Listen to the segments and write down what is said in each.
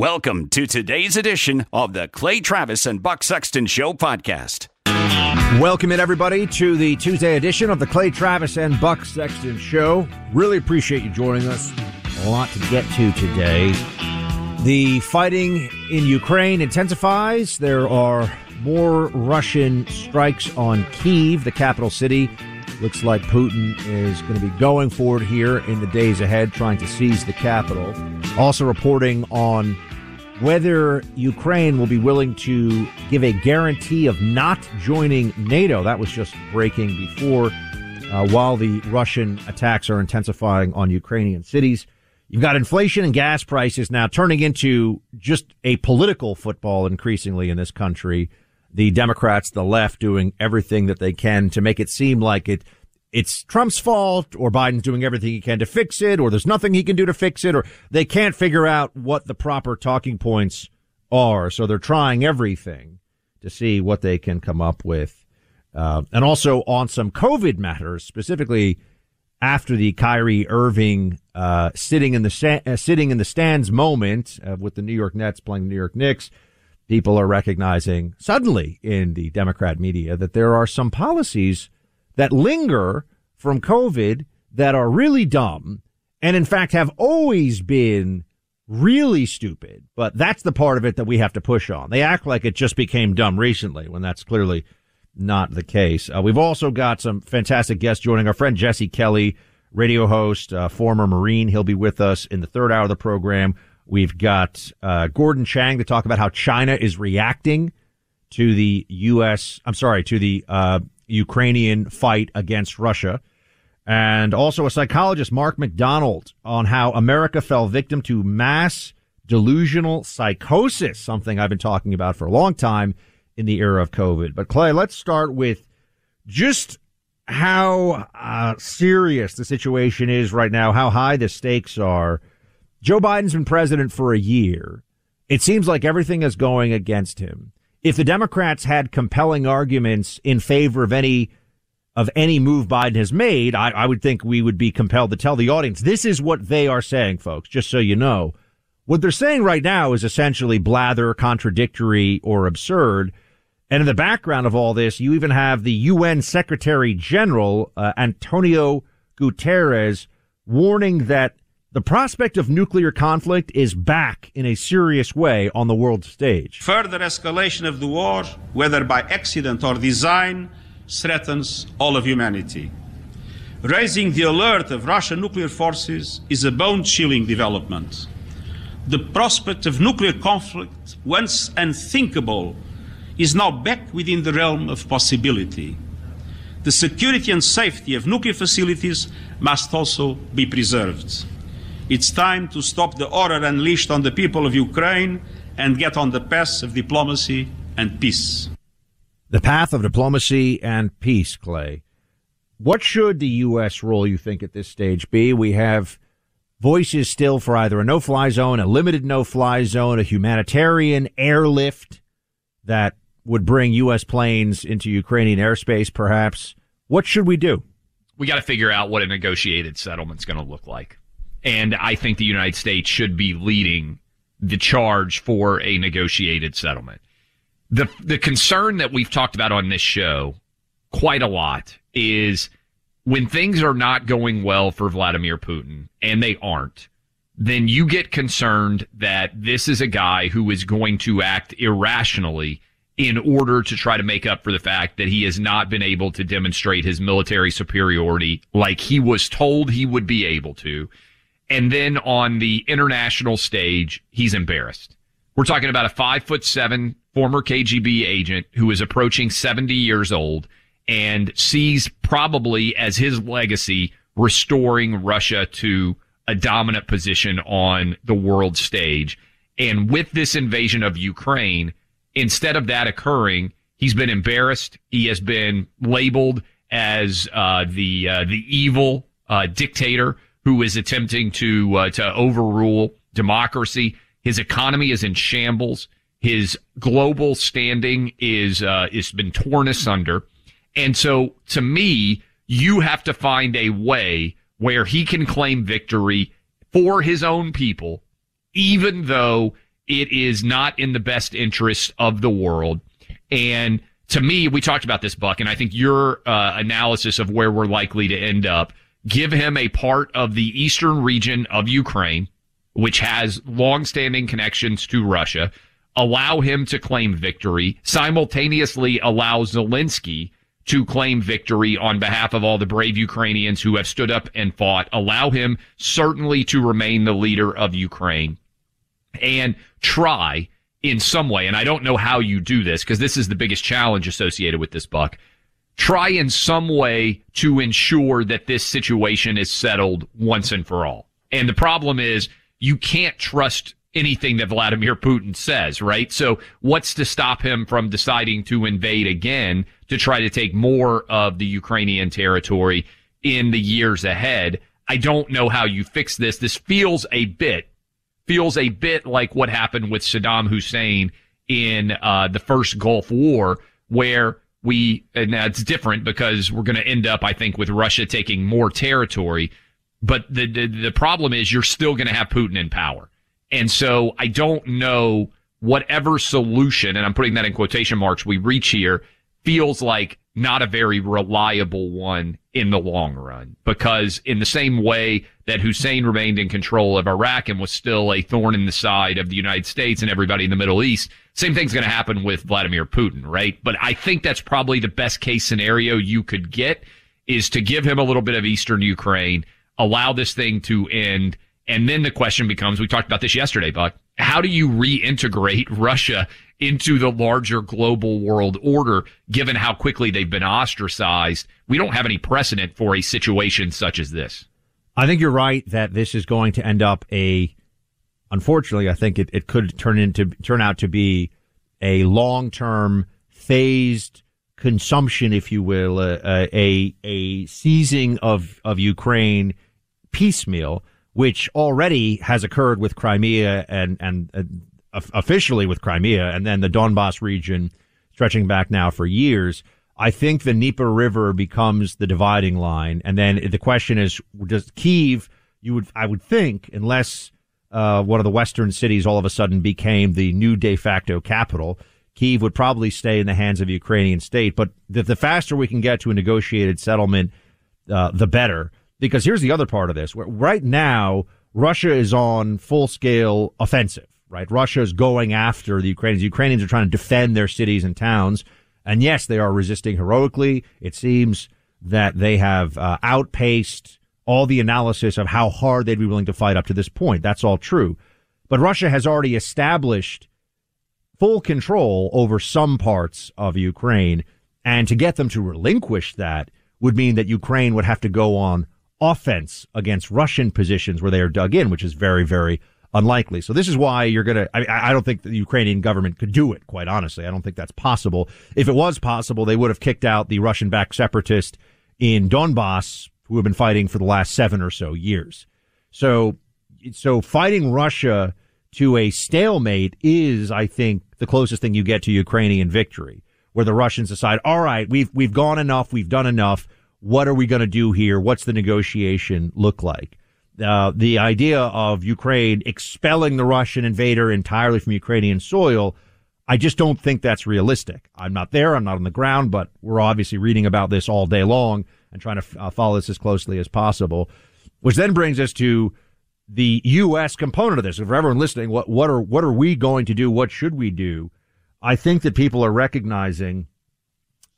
Welcome to today's edition of the Clay Travis and Buck Sexton Show podcast. Welcome in, everybody, to the Tuesday edition of the Clay Travis and Buck Sexton Show. Really appreciate you joining us. A lot to get to today. The fighting in Ukraine intensifies. There are more Russian strikes on Kiev, the capital city. Looks like Putin is going to be going forward here in the days ahead, trying to seize the capital. Also reporting on whether Ukraine will be willing to give a guarantee of not joining NATO. That was just breaking before, uh, while the Russian attacks are intensifying on Ukrainian cities. You've got inflation and gas prices now turning into just a political football increasingly in this country. The Democrats, the left, doing everything that they can to make it seem like it it's Trump's fault or Biden's doing everything he can to fix it or there's nothing he can do to fix it or they can't figure out what the proper talking points are. So they're trying everything to see what they can come up with. Uh, and also on some COVID matters, specifically after the Kyrie Irving uh, sitting in the uh, sitting in the stands moment uh, with the New York Nets playing the New York Knicks, people are recognizing suddenly in the Democrat media that there are some policies that linger from COVID that are really dumb and in fact have always been really stupid. But that's the part of it that we have to push on. They act like it just became dumb recently when that's clearly not the case. Uh, we've also got some fantastic guests joining our friend Jesse Kelly, radio host, uh, former Marine. He'll be with us in the third hour of the program. We've got uh, Gordon Chang to talk about how China is reacting to the U.S. I'm sorry, to the uh, Ukrainian fight against Russia. And also a psychologist, Mark McDonald, on how America fell victim to mass delusional psychosis, something I've been talking about for a long time in the era of COVID. But Clay, let's start with just how uh, serious the situation is right now, how high the stakes are. Joe Biden's been president for a year. It seems like everything is going against him if the Democrats had compelling arguments in favor of any of any move Biden has made, I, I, would think we would be compelled to tell the audience this is what they are saying, folks, just so you know. What they're saying right now is essentially blather, contradictory, or absurd. And in the background of all this, you even have the UN Secretary General, uh, Antonio Guterres, warning that the prospect of nuclear conflict is back in a serious way on the world stage. Further escalation of the war, whether by accident or design, threatens all of humanity. Raising the alert of Russian nuclear forces is a bone chilling development. The prospect of nuclear conflict, once unthinkable, is now back within the realm of possibility. The security and safety of nuclear facilities must also be preserved. It's time to stop the horror unleashed on the people of Ukraine and get on the path of diplomacy and peace. The path of diplomacy and peace, Clay. What should the U.S. role, you think, at this stage be? We have voices still for either a no fly zone, a limited no fly zone, a humanitarian airlift that would bring U.S. planes into Ukrainian airspace, perhaps. What should we do? We got to figure out what a negotiated settlement's going to look like. And I think the United States should be leading the charge for a negotiated settlement. The, the concern that we've talked about on this show quite a lot is when things are not going well for Vladimir Putin, and they aren't, then you get concerned that this is a guy who is going to act irrationally in order to try to make up for the fact that he has not been able to demonstrate his military superiority like he was told he would be able to. And then on the international stage, he's embarrassed. We're talking about a five foot seven former KGB agent who is approaching 70 years old and sees probably as his legacy restoring Russia to a dominant position on the world stage. And with this invasion of Ukraine, instead of that occurring, he's been embarrassed. He has been labeled as uh, the uh, the evil uh, dictator who is attempting to uh, to overrule democracy. His economy is in shambles. His global standing is uh, is been torn asunder. And so, to me, you have to find a way where he can claim victory for his own people, even though it is not in the best interest of the world. And to me, we talked about this, Buck, and I think your uh, analysis of where we're likely to end up give him a part of the eastern region of Ukraine, which has longstanding connections to Russia, allow him to claim victory, simultaneously allow Zelensky to claim victory on behalf of all the brave Ukrainians who have stood up and fought, allow him certainly to remain the leader of Ukraine and try in some way, and I don't know how you do this because this is the biggest challenge associated with this buck. Try in some way to ensure that this situation is settled once and for all. And the problem is you can't trust anything that Vladimir Putin says, right? So what's to stop him from deciding to invade again to try to take more of the Ukrainian territory in the years ahead? I don't know how you fix this. This feels a bit, feels a bit like what happened with Saddam Hussein in uh, the first Gulf War, where we, and that's different because we're going to end up, I think, with Russia taking more territory. But the, the, the problem is you're still going to have Putin in power. And so I don't know whatever solution, and I'm putting that in quotation marks, we reach here feels like not a very reliable one in the long run. Because in the same way that Hussein remained in control of Iraq and was still a thorn in the side of the United States and everybody in the Middle East, same thing's going to happen with Vladimir Putin, right? But I think that's probably the best case scenario you could get is to give him a little bit of Eastern Ukraine, allow this thing to end and then the question becomes, we talked about this yesterday, Buck. How do you reintegrate Russia into the larger global world order, given how quickly they've been ostracized? We don't have any precedent for a situation such as this. I think you're right that this is going to end up a, unfortunately, I think it, it could turn into, turn out to be a long-term phased consumption, if you will, uh, a, a seizing of, of Ukraine piecemeal which already has occurred with Crimea and and uh, officially with Crimea, and then the Donbass region stretching back now for years. I think the Dnieper River becomes the dividing line, and then the question is: Does Kiev? You would, I would think, unless uh, one of the western cities all of a sudden became the new de facto capital, Kiev would probably stay in the hands of the Ukrainian state. But the, the faster we can get to a negotiated settlement, uh, the better. Because here's the other part of this. Right now, Russia is on full scale offensive, right? Russia is going after the Ukrainians. The Ukrainians are trying to defend their cities and towns. And yes, they are resisting heroically. It seems that they have uh, outpaced all the analysis of how hard they'd be willing to fight up to this point. That's all true. But Russia has already established full control over some parts of Ukraine. And to get them to relinquish that would mean that Ukraine would have to go on offense against Russian positions where they are dug in, which is very, very unlikely. So this is why you're going to, I, I don't think the Ukrainian government could do it, quite honestly. I don't think that's possible. If it was possible, they would have kicked out the Russian backed separatists in Donbass who have been fighting for the last seven or so years. So so fighting Russia to a stalemate is, I think, the closest thing you get to Ukrainian victory, where the Russians decide, all right, we've, we've gone enough. We've done enough. What are we going to do here? What's the negotiation look like? Uh, the idea of Ukraine expelling the Russian invader entirely from Ukrainian soil, I just don't think that's realistic. I'm not there. I'm not on the ground, but we're obviously reading about this all day long and trying to uh, follow this as closely as possible. Which then brings us to the U.S. component of this. For everyone listening, what what are what are we going to do? What should we do? I think that people are recognizing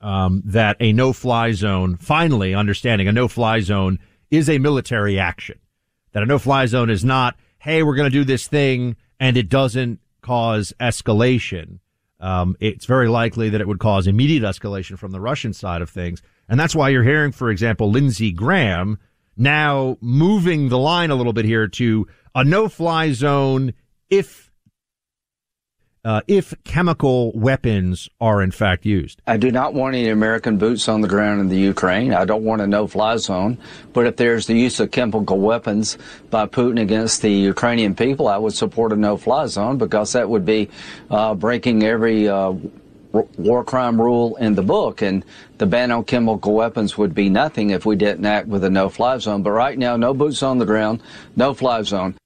um, that a no-fly zone, finally understanding a no-fly zone is a military action. That a no-fly zone is not, hey, we're going to do this thing and it doesn't cause escalation. Um, it's very likely that it would cause immediate escalation from the Russian side of things. And that's why you're hearing, for example, Lindsey Graham now moving the line a little bit here to a no-fly zone if uh, if chemical weapons are in fact used. I do not want any American boots on the ground in the Ukraine. I don't want a no-fly zone. But if there's the use of chemical weapons by Putin against the Ukrainian people, I would support a no-fly zone because that would be uh, breaking every uh, war crime rule in the book, and the ban on chemical weapons would be nothing if we didn't act with a no-fly zone. But right now, no boots on the ground, no fly zone.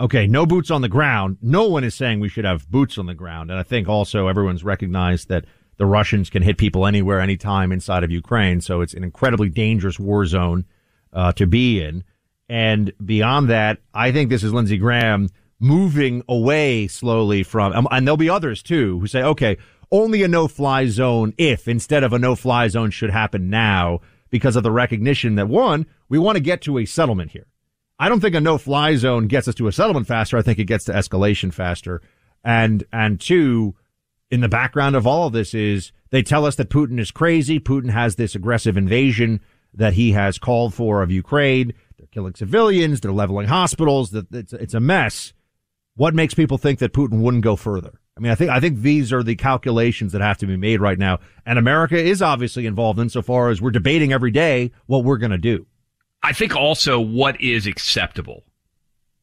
Okay, no boots on the ground. No one is saying we should have boots on the ground. And I think also everyone's recognized that the Russians can hit people anywhere, anytime inside of Ukraine. So it's an incredibly dangerous war zone uh, to be in. And beyond that, I think this is Lindsey Graham moving away slowly from, and there'll be others too who say, okay, only a no fly zone if instead of a no fly zone should happen now because of the recognition that one, we want to get to a settlement here. I don't think a no fly zone gets us to a settlement faster. I think it gets to escalation faster. And, and two, in the background of all of this is they tell us that Putin is crazy. Putin has this aggressive invasion that he has called for of Ukraine. They're killing civilians. They're leveling hospitals. It's, it's a mess. What makes people think that Putin wouldn't go further? I mean, I think, I think these are the calculations that have to be made right now. And America is obviously involved insofar as we're debating every day what we're going to do. I think also what is acceptable.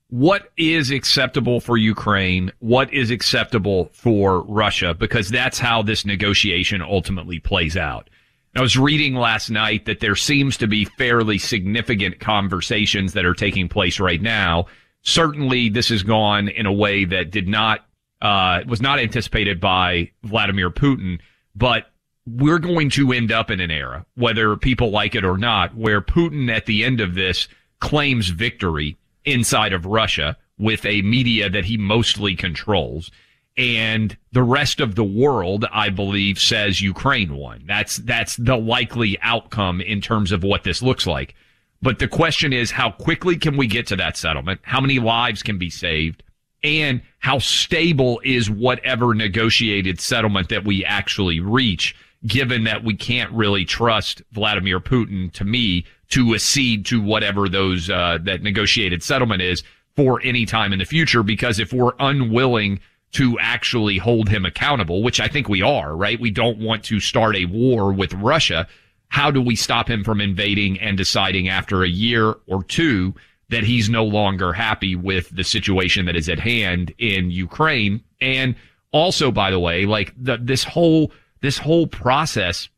What is acceptable for Ukraine? What is acceptable for Russia? Because that's how this negotiation ultimately plays out. I was reading last night that there seems to be fairly significant conversations that are taking place right now. Certainly, this has gone in a way that did not uh, was not anticipated by Vladimir Putin, but we're going to end up in an era, whether people like it or not, where Putin at the end of this claims victory inside of Russia with a media that he mostly controls. And the rest of the world, I believe, says Ukraine won. That's, that's the likely outcome in terms of what this looks like. But the question is, how quickly can we get to that settlement? How many lives can be saved? And how stable is whatever negotiated settlement that we actually reach? given that we can't really trust Vladimir Putin to me to accede to whatever those uh, that negotiated settlement is for any time in the future because if we're unwilling to actually hold him accountable, which I think we are, right? We don't want to start a war with Russia. How do we stop him from invading and deciding after a year or two that he's no longer happy with the situation that is at hand in Ukraine? And also, by the way, like the, this whole this whole process,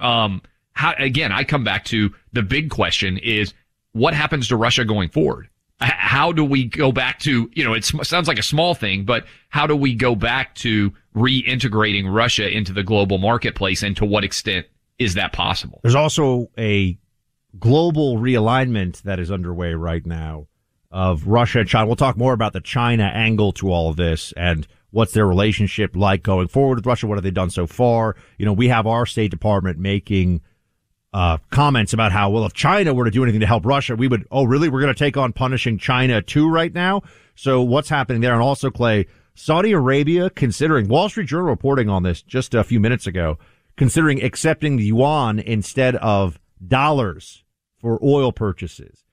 um, how, again, I come back to the big question is what happens to Russia going forward? How do we go back to, you know, it sounds like a small thing, but how do we go back to reintegrating Russia into the global marketplace and to what extent is that possible? There's also a global realignment that is underway right now of Russia and China. We'll talk more about the China angle to all of this and What's their relationship like going forward with Russia? What have they done so far? You know, we have our State Department making uh, comments about how, well, if China were to do anything to help Russia, we would, oh, really? We're going to take on punishing China too right now? So what's happening there? And also, Clay, Saudi Arabia considering, Wall Street Journal reporting on this just a few minutes ago, considering accepting the yuan instead of dollars for oil purchases.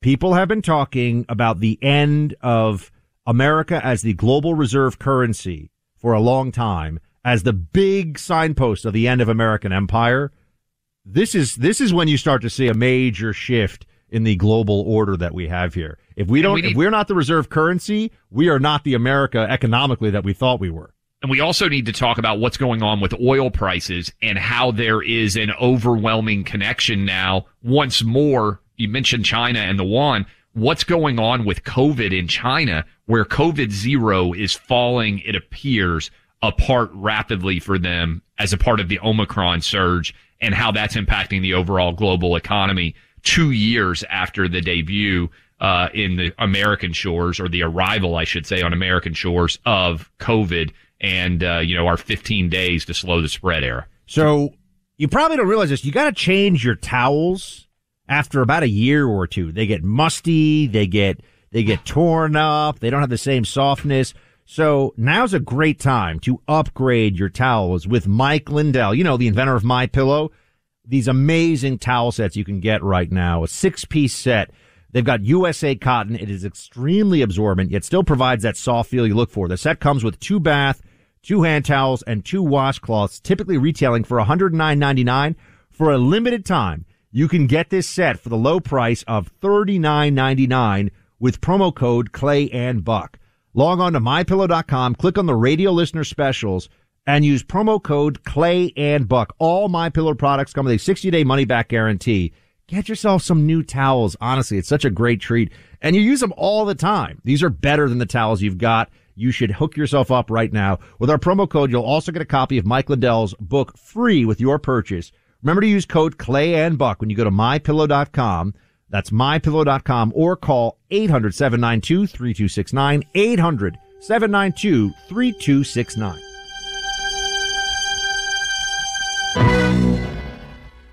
People have been talking about the end of America as the global reserve currency for a long time as the big signpost of the end of American empire. This is, this is when you start to see a major shift in the global order that we have here. If we don't, we need- if we're not the reserve currency, we are not the America economically that we thought we were. And we also need to talk about what's going on with oil prices and how there is an overwhelming connection now. Once more, you mentioned China and the yuan. What's going on with COVID in China where COVID zero is falling, it appears, apart rapidly for them as a part of the Omicron surge and how that's impacting the overall global economy two years after the debut uh, in the American shores or the arrival, I should say, on American shores of COVID and, uh, you know, our 15 days to slow the spread era. So you probably don't realize this. You got to change your towels after about a year or two. They get musty. They get, they get torn up. They don't have the same softness. So now's a great time to upgrade your towels with Mike Lindell. You know, the inventor of My Pillow. These amazing towel sets you can get right now. A six piece set. They've got USA cotton. It is extremely absorbent, yet still provides that soft feel you look for. The set comes with two bath, two hand towels, and two washcloths, typically retailing for $109.99. For a limited time, you can get this set for the low price of $39.99 with promo code Clay and Buck. Log on to mypillow.com, click on the radio listener specials, and use promo code Clay and Buck. All My Pillow products come with a 60 day money back guarantee. Get yourself some new towels. Honestly, it's such a great treat. And you use them all the time. These are better than the towels you've got. You should hook yourself up right now. With our promo code, you'll also get a copy of Mike Lindell's book free with your purchase. Remember to use code Clay and Buck when you go to mypillow.com. That's mypillow.com or call 800 792 3269. 800 792 3269.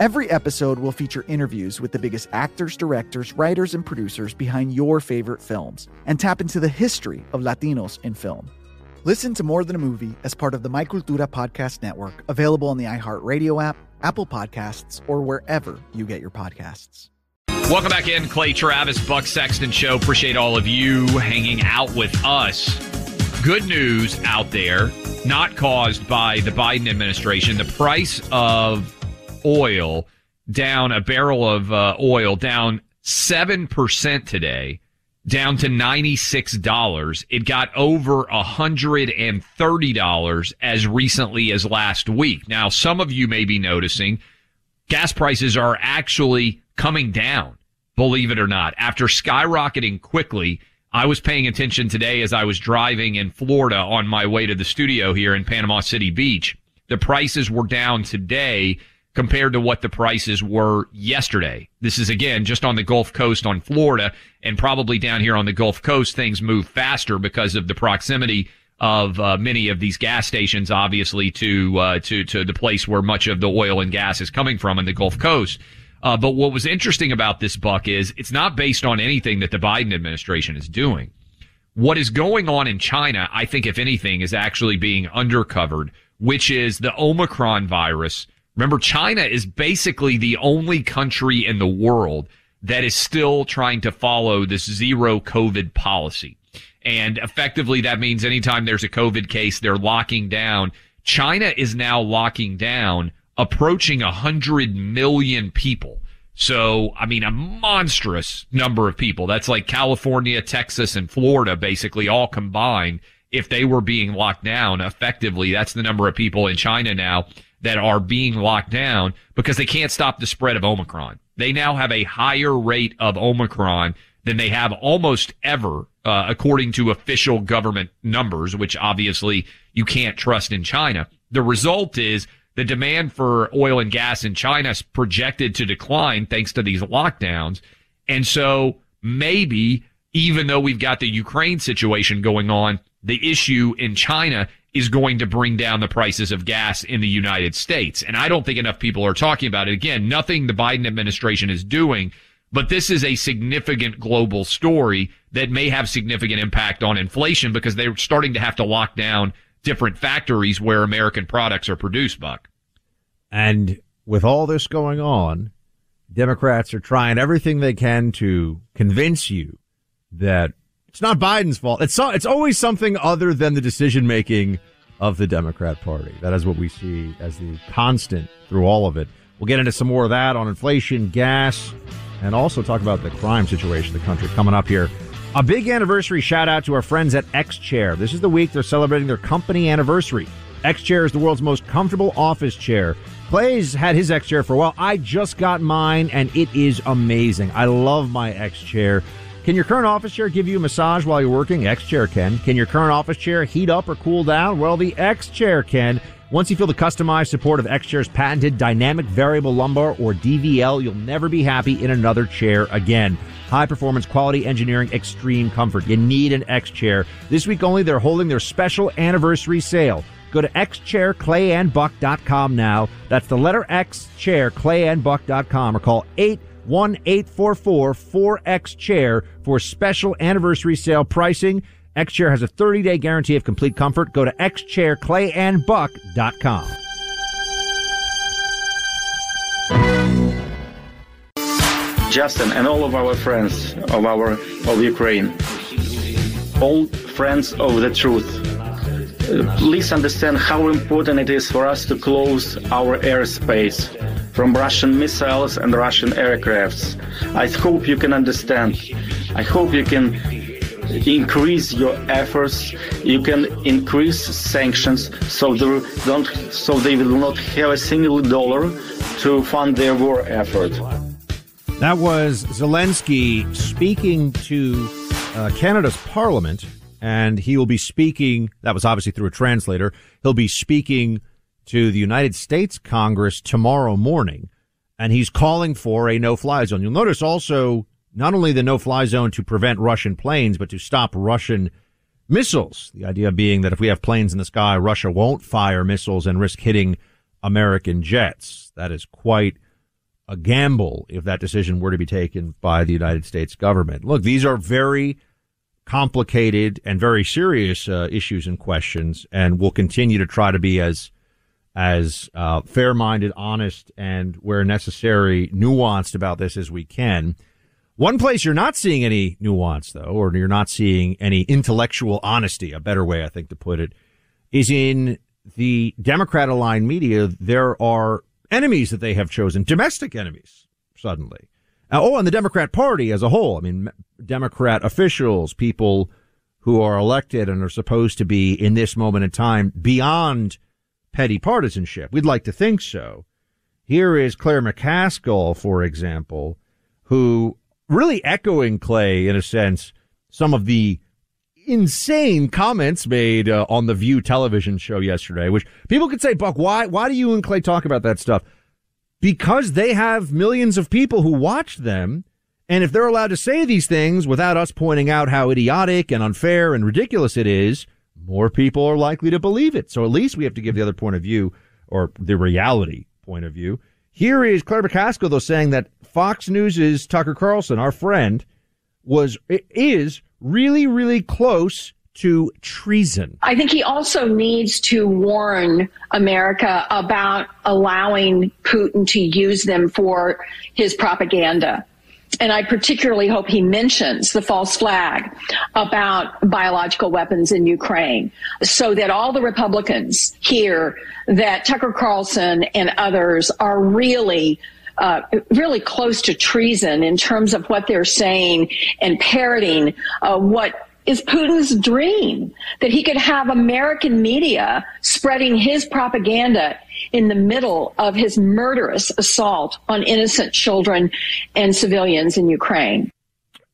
Every episode will feature interviews with the biggest actors, directors, writers, and producers behind your favorite films and tap into the history of Latinos in film. Listen to More Than a Movie as part of the My Cultura Podcast Network, available on the iHeartRadio app, Apple Podcasts, or wherever you get your podcasts. Welcome back in, Clay Travis, Buck Sexton Show. Appreciate all of you hanging out with us. Good news out there, not caused by the Biden administration. The price of oil down, a barrel of uh, oil down 7% today, down to $96. It got over $130 as recently as last week. Now, some of you may be noticing gas prices are actually coming down. believe it or not. After skyrocketing quickly, I was paying attention today as I was driving in Florida on my way to the studio here in Panama City Beach. The prices were down today compared to what the prices were yesterday. This is again just on the Gulf Coast on Florida and probably down here on the Gulf Coast things move faster because of the proximity of uh, many of these gas stations obviously to uh, to to the place where much of the oil and gas is coming from in the Gulf Coast. Uh, but what was interesting about this buck is it's not based on anything that the Biden administration is doing. What is going on in China, I think, if anything, is actually being undercovered, which is the Omicron virus. Remember, China is basically the only country in the world that is still trying to follow this zero COVID policy. And effectively, that means anytime there's a COVID case, they're locking down. China is now locking down approaching a hundred million people. So, I mean, a monstrous number of people. That's like California, Texas, and Florida basically all combined. If they were being locked down effectively, that's the number of people in China now that are being locked down because they can't stop the spread of Omicron. They now have a higher rate of Omicron than they have almost ever, uh, according to official government numbers, which obviously you can't trust in China. The result is the demand for oil and gas in China is projected to decline thanks to these lockdowns. And so maybe even though we've got the Ukraine situation going on, the issue in China is going to bring down the prices of gas in the United States. And I don't think enough people are talking about it. Again, nothing the Biden administration is doing, but this is a significant global story that may have significant impact on inflation because they're starting to have to lock down different factories where American products are produced, Buck. And with all this going on, Democrats are trying everything they can to convince you that it's not Biden's fault. It's so, it's always something other than the decision making of the Democrat Party. That is what we see as the constant through all of it. We'll get into some more of that on inflation, gas, and also talk about the crime situation in the country coming up here. A big anniversary shout out to our friends at X Chair. This is the week they're celebrating their company anniversary. X Chair is the world's most comfortable office chair. Clay's had his X Chair for a while. I just got mine and it is amazing. I love my X Chair. Can your current office chair give you a massage while you're working? X Chair can. Can your current office chair heat up or cool down? Well, the X Chair can. Once you feel the customized support of X Chair's patented dynamic variable lumbar or DVL, you'll never be happy in another chair again. High performance, quality engineering, extreme comfort. You need an X Chair. This week only, they're holding their special anniversary sale. Go to xchairclayandbuck.com now. That's the letter X chair, clayandbuck.com or call 81844 4X chair for special anniversary sale pricing. X Chair has a 30 day guarantee of complete comfort. Go to xchairclayandbuck.com. Justin and all of our friends of our of Ukraine, all friends of the truth. Uh, please understand how important it is for us to close our airspace from Russian missiles and Russian aircrafts. I hope you can understand. I hope you can increase your efforts. You can increase sanctions so they don't so they will not have a single dollar to fund their war effort. That was Zelensky speaking to uh, Canada's Parliament, and he will be speaking. That was obviously through a translator. He'll be speaking to the United States Congress tomorrow morning, and he's calling for a no-fly zone. You'll notice also not only the no-fly zone to prevent Russian planes, but to stop Russian missiles. The idea being that if we have planes in the sky, Russia won't fire missiles and risk hitting American jets. That is quite a gamble if that decision were to be taken by the United States government. Look, these are very complicated and very serious uh, issues and questions, and we'll continue to try to be as as uh, fair-minded, honest, and where necessary, nuanced about this as we can. One place you're not seeing any nuance, though, or you're not seeing any intellectual honesty, a better way, I think, to put it, is in the Democrat aligned media. There are enemies that they have chosen, domestic enemies, suddenly. Uh, oh, and the Democrat Party as a whole. I mean, Democrat officials, people who are elected and are supposed to be in this moment in time beyond petty partisanship. We'd like to think so. Here is Claire McCaskill, for example, who really echoing Clay in a sense some of the insane comments made uh, on the View television show yesterday, which people could say, Buck, why why do you and Clay talk about that stuff? Because they have millions of people who watch them, and if they're allowed to say these things without us pointing out how idiotic and unfair and ridiculous it is, more people are likely to believe it. So at least we have to give the other point of view or the reality point of view. Here is Claire McCaskill, though, saying that Fox News' Tucker Carlson, our friend, was is really, really close to treason. I think he also needs to warn America about allowing Putin to use them for his propaganda. And I particularly hope he mentions the false flag about biological weapons in Ukraine so that all the Republicans hear that Tucker Carlson and others are really uh, really close to treason in terms of what they're saying and parroting uh, what is Putin's dream that he could have American media spreading his propaganda in the middle of his murderous assault on innocent children and civilians in Ukraine.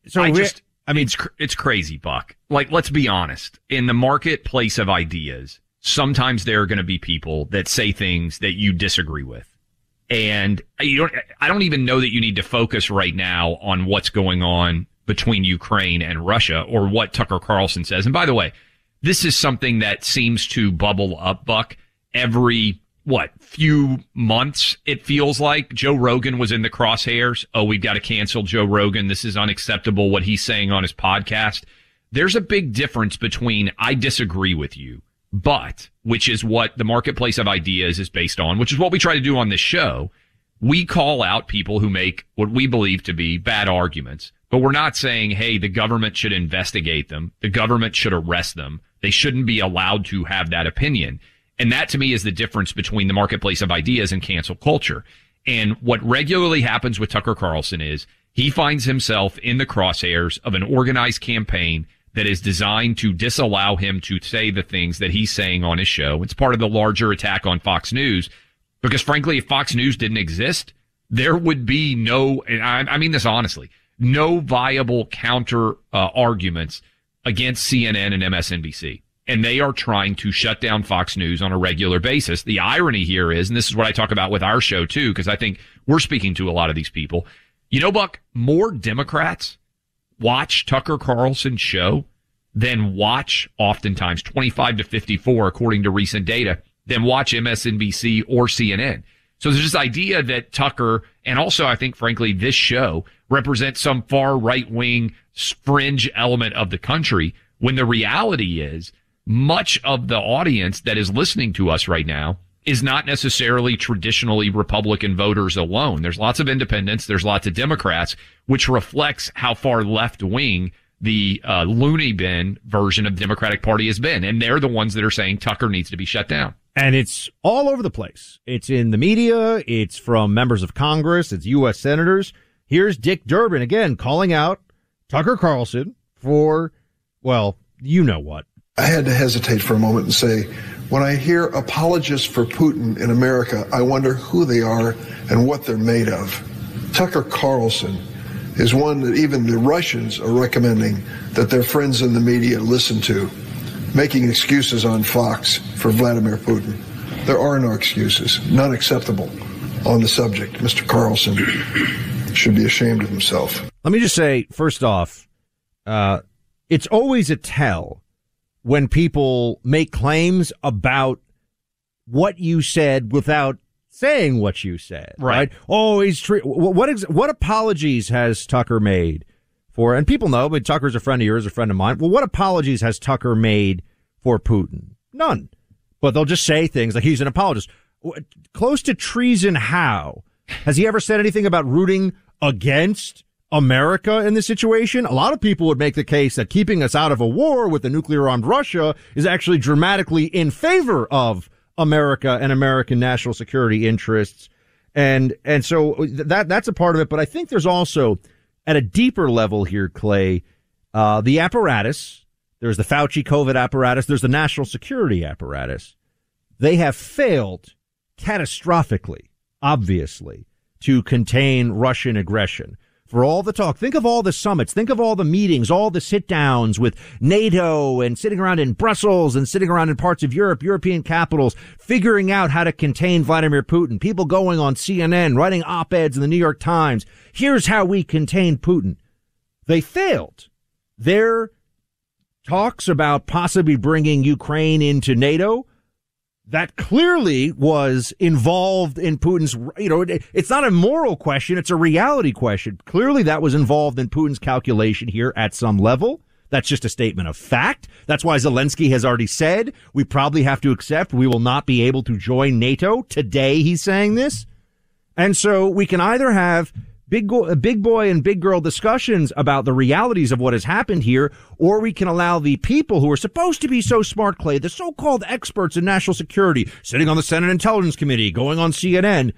So I just, I mean, it's, it's crazy, Buck. Like, let's be honest. In the marketplace of ideas, sometimes there are going to be people that say things that you disagree with. And you don't, I don't even know that you need to focus right now on what's going on between Ukraine and Russia or what Tucker Carlson says. And by the way, this is something that seems to bubble up, Buck, every what few months it feels like Joe Rogan was in the crosshairs. Oh, we've got to cancel Joe Rogan. This is unacceptable what he's saying on his podcast. There's a big difference between I disagree with you, but which is what the marketplace of ideas is based on, which is what we try to do on this show. We call out people who make what we believe to be bad arguments, but we're not saying, hey, the government should investigate them. The government should arrest them. They shouldn't be allowed to have that opinion. And that to me is the difference between the marketplace of ideas and cancel culture. And what regularly happens with Tucker Carlson is he finds himself in the crosshairs of an organized campaign that is designed to disallow him to say the things that he's saying on his show. It's part of the larger attack on Fox News because frankly, if Fox News didn't exist, there would be no, and I, I mean this honestly, no viable counter uh, arguments against CNN and MSNBC. And they are trying to shut down Fox News on a regular basis. The irony here is, and this is what I talk about with our show too, because I think we're speaking to a lot of these people. You know, Buck, more Democrats watch Tucker Carlson's show than watch oftentimes 25 to 54, according to recent data, than watch MSNBC or CNN. So there's this idea that Tucker and also I think frankly this show represents some far right wing fringe element of the country when the reality is much of the audience that is listening to us right now is not necessarily traditionally Republican voters alone. There's lots of independents. There's lots of Democrats, which reflects how far left wing the uh, loony bin version of the Democratic Party has been. And they're the ones that are saying Tucker needs to be shut down. And it's all over the place. It's in the media. It's from members of Congress. It's U.S. senators. Here's Dick Durbin again calling out Tucker Carlson for, well, you know what. I had to hesitate for a moment and say, when I hear apologists for Putin in America, I wonder who they are and what they're made of. Tucker Carlson is one that even the Russians are recommending that their friends in the media listen to, making excuses on Fox for Vladimir Putin. There are no excuses, none acceptable on the subject. Mr. Carlson should be ashamed of himself. Let me just say, first off, uh, it's always a tell when people make claims about what you said without saying what you said. Right. right? Oh, he's tre- what ex- what apologies has Tucker made for? And people know, but Tucker's a friend of yours, a friend of mine. Well, what apologies has Tucker made for Putin? None. But they'll just say things like he's an apologist. Close to treason. How has he ever said anything about rooting against America in this situation? A lot of people would make the case that keeping us out of a war with a nuclear armed Russia is actually dramatically in favor of America and American national security interests. And, and so that, that's a part of it. But I think there's also at a deeper level here, Clay, uh, the apparatus. There's the Fauci COVID apparatus. There's the national security apparatus. They have failed catastrophically, obviously, to contain Russian aggression for all the talk. Think of all the summits. Think of all the meetings, all the sit downs with NATO and sitting around in Brussels and sitting around in parts of Europe, European capitals, figuring out how to contain Vladimir Putin. People going on CNN, writing op-eds in the New York Times. Here's how we contain Putin. They failed. Their talks about possibly bringing Ukraine into NATO that clearly was involved in Putin's, you know, it's not a moral question. It's a reality question. Clearly that was involved in Putin's calculation here at some level. That's just a statement of fact. That's why Zelensky has already said we probably have to accept we will not be able to join NATO. Today he's saying this. And so we can either have big, go- big boy and big girl discussions about the realities of what has happened here, or we can allow the people who are supposed to be so smart, Clay, the so-called experts in national security, sitting on the Senate Intelligence Committee, going on CNN,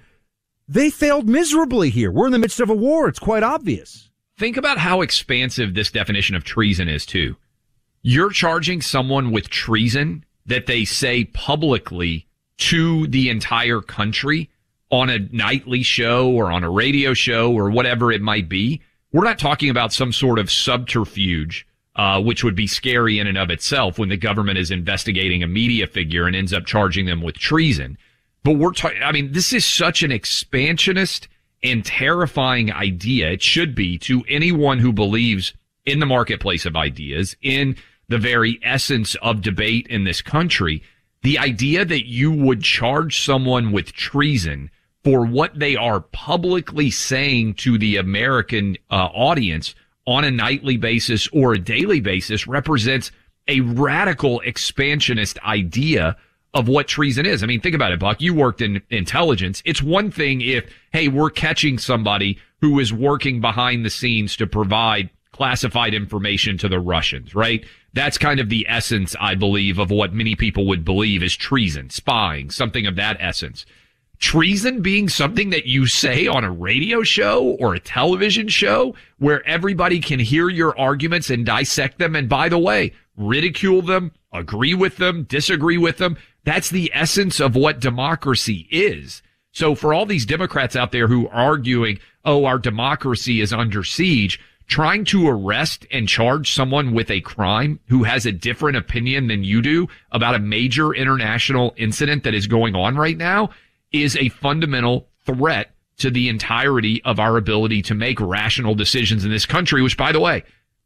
they failed miserably here. We're in the midst of a war. It's quite obvious. Think about how expansive this definition of treason is too. You're charging someone with treason that they say publicly to the entire country on a nightly show or on a radio show or whatever it might be. We're not talking about some sort of subterfuge, uh, which would be scary in and of itself when the government is investigating a media figure and ends up charging them with treason. But we're talking, I mean, this is such an expansionist and terrifying idea. It should be to anyone who believes in the marketplace of ideas, in the very essence of debate in this country. The idea that you would charge someone with treason for what they are publicly saying to the American uh, audience on a nightly basis or a daily basis represents a radical expansionist idea of what treason is. I mean, think about it, Buck. You worked in intelligence. It's one thing if, hey, we're catching somebody who is working behind the scenes to provide classified information to the Russians, right? That's kind of the essence, I believe, of what many people would believe is treason, spying, something of that essence treason being something that you say on a radio show or a television show where everybody can hear your arguments and dissect them. And by the way, ridicule them, agree with them, disagree with them. That's the essence of what democracy is. So for all these Democrats out there who are arguing, oh, our democracy is under siege, trying to arrest and charge someone with a crime who has a different opinion than you do about a major international incident that is going on right now is a fundamental threat to the entirety of our ability to make rational decisions in this country, which by the way,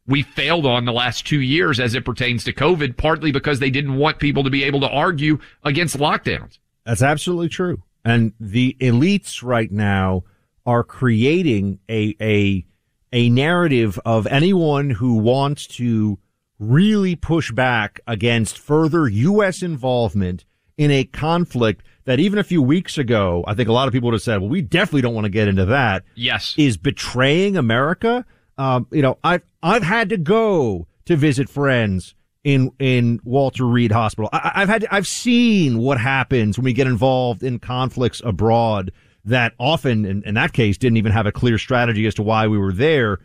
we failed on the last two years as it pertains to COVID, partly because they didn't want people to be able to argue against lockdowns. That's absolutely true. And the elites right now are creating a, a, a narrative of anyone who wants to really push back against further U.S. involvement in a conflict that even a few weeks ago, I think a lot of people would have said, well, we definitely don't want to get into that. Yes. Is betraying America. Um, you know, I've, I've had to go to visit friends in, in Walter Reed Hospital. I, I've had, to, I've seen what happens when we get involved in conflicts abroad that often, in, in that case, didn't even have a clear strategy as to why we were there.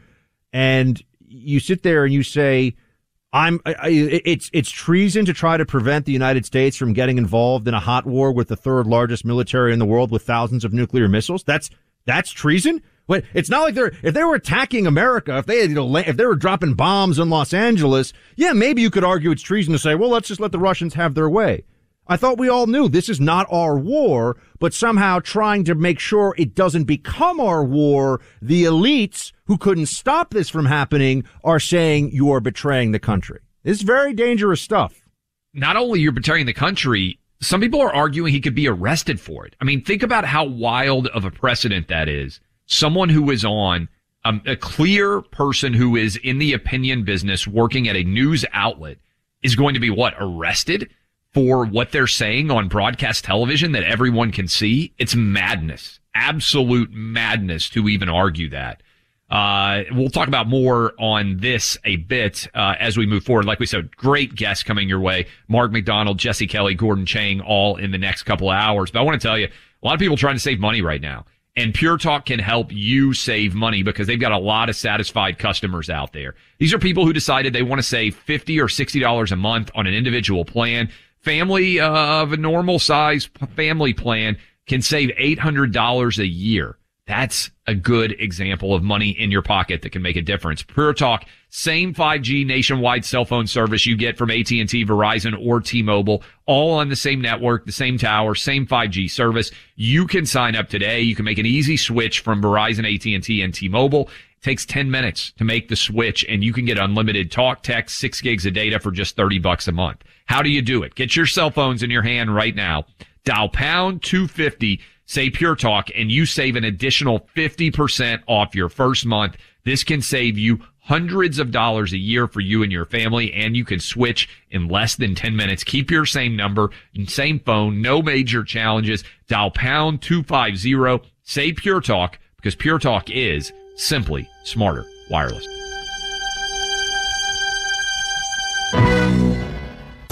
And you sit there and you say, I'm. I, it's it's treason to try to prevent the United States from getting involved in a hot war with the third largest military in the world with thousands of nuclear missiles. That's that's treason. But it's not like they're if they were attacking America, if they had, you know if they were dropping bombs in Los Angeles, yeah, maybe you could argue it's treason to say, well, let's just let the Russians have their way. I thought we all knew this is not our war, but somehow trying to make sure it doesn't become our war, the elites who couldn't stop this from happening are saying you are betraying the country. It's very dangerous stuff. Not only you're betraying the country, some people are arguing he could be arrested for it. I mean, think about how wild of a precedent that is. Someone who is on um, a clear person who is in the opinion business working at a news outlet is going to be what arrested for what they're saying on broadcast television that everyone can see. It's madness, absolute madness to even argue that. Uh, we'll talk about more on this a bit uh, as we move forward. Like we said, great guests coming your way: Mark McDonald, Jesse Kelly, Gordon Chang, all in the next couple of hours. But I want to tell you, a lot of people trying to save money right now. And Pure Talk can help you save money because they've got a lot of satisfied customers out there. These are people who decided they want to save 50 or $60 a month on an individual plan family uh, of a normal size family plan can save $800 a year. That's a good example of money in your pocket that can make a difference. Pure Talk, same 5G nationwide cell phone service you get from AT&T, Verizon, or T-Mobile, all on the same network, the same tower, same 5G service. You can sign up today. You can make an easy switch from Verizon, AT&T, and T-Mobile. Takes 10 minutes to make the switch and you can get unlimited talk, text, six gigs of data for just 30 bucks a month. How do you do it? Get your cell phones in your hand right now. Dial pound 250 say Pure Talk and you save an additional 50% off your first month. This can save you hundreds of dollars a year for you and your family and you can switch in less than 10 minutes. Keep your same number, same phone, no major challenges. Dial pound 250, say Pure Talk because Pure Talk is simply smarter wireless.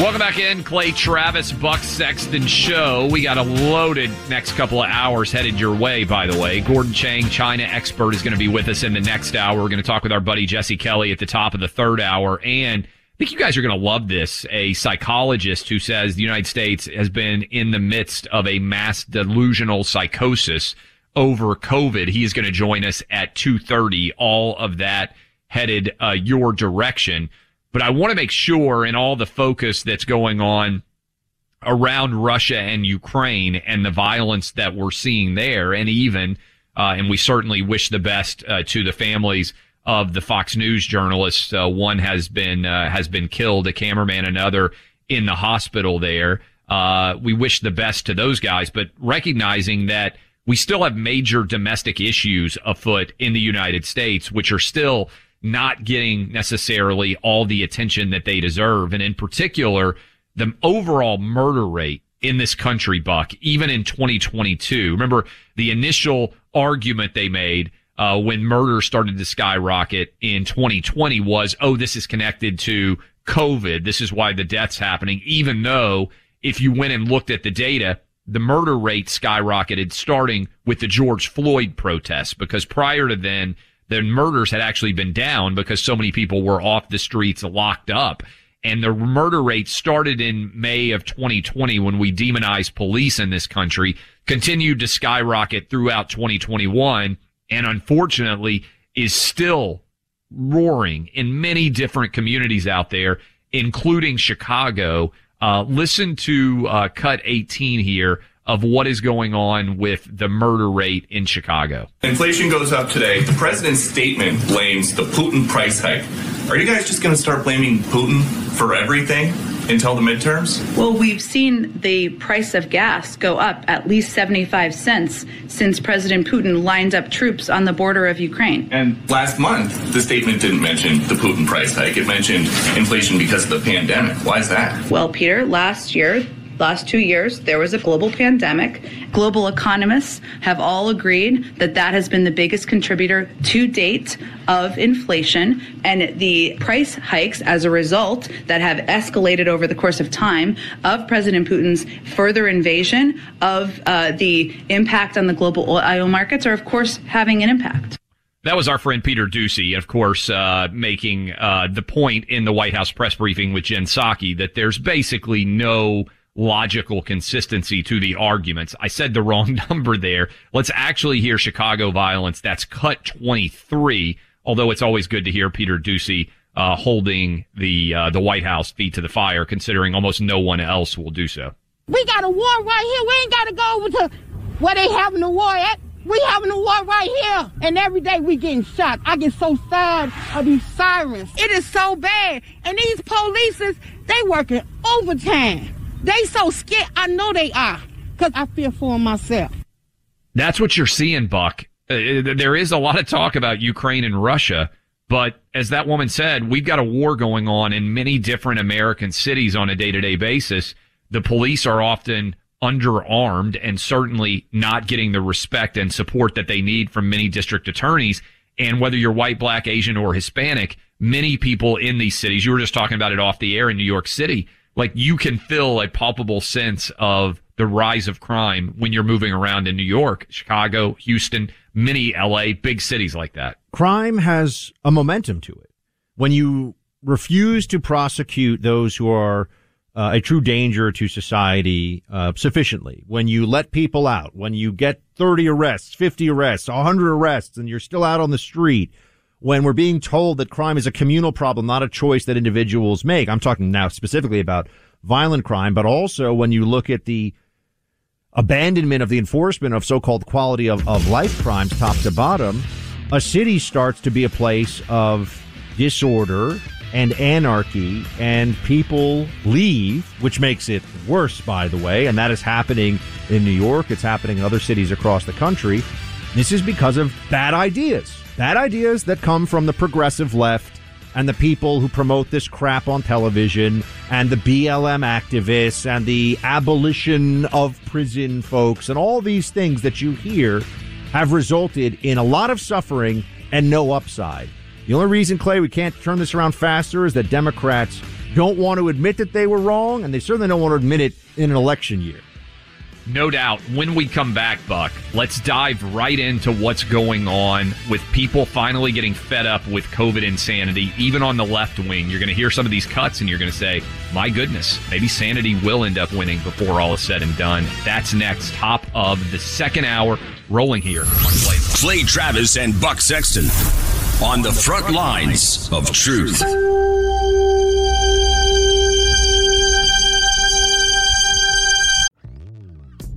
Welcome back in, Clay Travis, Buck Sexton Show. We got a loaded next couple of hours headed your way, by the way. Gordon Chang, China expert, is going to be with us in the next hour. We're going to talk with our buddy Jesse Kelly at the top of the third hour. And I think you guys are going to love this. A psychologist who says the United States has been in the midst of a mass delusional psychosis over COVID. He is going to join us at 2.30. All of that headed uh, your direction. But I want to make sure in all the focus that's going on around Russia and Ukraine and the violence that we're seeing there, and even, uh, and we certainly wish the best uh, to the families of the Fox News journalists. Uh, one has been uh, has been killed, a cameraman, another in the hospital there. Uh, we wish the best to those guys, but recognizing that we still have major domestic issues afoot in the United States, which are still not getting necessarily all the attention that they deserve. And in particular, the overall murder rate in this country, Buck, even in 2022. Remember the initial argument they made uh, when murder started to skyrocket in 2020 was, oh, this is connected to COVID. This is why the death's happening, even though if you went and looked at the data, the murder rate skyrocketed starting with the George Floyd protests because prior to then, the murders had actually been down because so many people were off the streets locked up. And the murder rate started in May of 2020 when we demonized police in this country, continued to skyrocket throughout 2021 and unfortunately is still roaring in many different communities out there, including Chicago. Uh, listen to uh, cut 18 here of what is going on with the murder rate in Chicago. Inflation goes up today. The president's statement blames the Putin price hike. Are you guys just going to start blaming Putin for everything until the midterms? Well, we've seen the price of gas go up at least 75 cents since President Putin lined up troops on the border of Ukraine. And last month, the statement didn't mention the Putin price hike. It mentioned inflation because of the pandemic. Why is that? Well, Peter, last year, last two years, there was a global pandemic. Global economists have all agreed that that has been the biggest contributor to date of inflation and the price hikes as a result that have escalated over the course of time of President Putin's further invasion of uh, the impact on the global oil markets are, of course, having an impact. That was our friend Peter Doocy, of course, uh, making uh, the point in the White House press briefing with Jen Psaki that there's basically no logical consistency to the arguments. I said the wrong number there. Let's actually hear Chicago violence. That's cut 23, although it's always good to hear Peter Doocy uh, holding the uh, the White House feet to the fire, considering almost no one else will do so. We got a war right here. We ain't got to go over to where they having a war at. We having a war right here. And every day we getting shot. I get so sad of these sirens. It is so bad. And these polices, they working overtime. They so scared. I know they are because I feel for myself. That's what you're seeing, Buck. Uh, there is a lot of talk about Ukraine and Russia, but as that woman said, we've got a war going on in many different American cities on a day to day basis. The police are often underarmed and certainly not getting the respect and support that they need from many district attorneys. And whether you're white, black, Asian, or Hispanic, many people in these cities, you were just talking about it off the air in New York City, like you can feel a palpable sense of the rise of crime when you're moving around in New York, Chicago, Houston, many LA, big cities like that. Crime has a momentum to it. When you refuse to prosecute those who are uh, a true danger to society uh, sufficiently, when you let people out, when you get 30 arrests, 50 arrests, 100 arrests, and you're still out on the street, when we're being told that crime is a communal problem, not a choice that individuals make. I'm talking now specifically about violent crime, but also when you look at the abandonment of the enforcement of so-called quality of, of life crimes top to bottom, a city starts to be a place of disorder and anarchy and people leave, which makes it worse, by the way. And that is happening in New York. It's happening in other cities across the country. This is because of bad ideas. Bad ideas that come from the progressive left and the people who promote this crap on television and the BLM activists and the abolition of prison folks and all these things that you hear have resulted in a lot of suffering and no upside. The only reason, Clay, we can't turn this around faster is that Democrats don't want to admit that they were wrong, and they certainly don't want to admit it in an election year. No doubt. When we come back, Buck, let's dive right into what's going on with people finally getting fed up with COVID insanity, even on the left wing. You're going to hear some of these cuts and you're going to say, my goodness, maybe sanity will end up winning before all is said and done. That's next. Top of the second hour, rolling here. Clay Travis and Buck Sexton on the front lines of truth.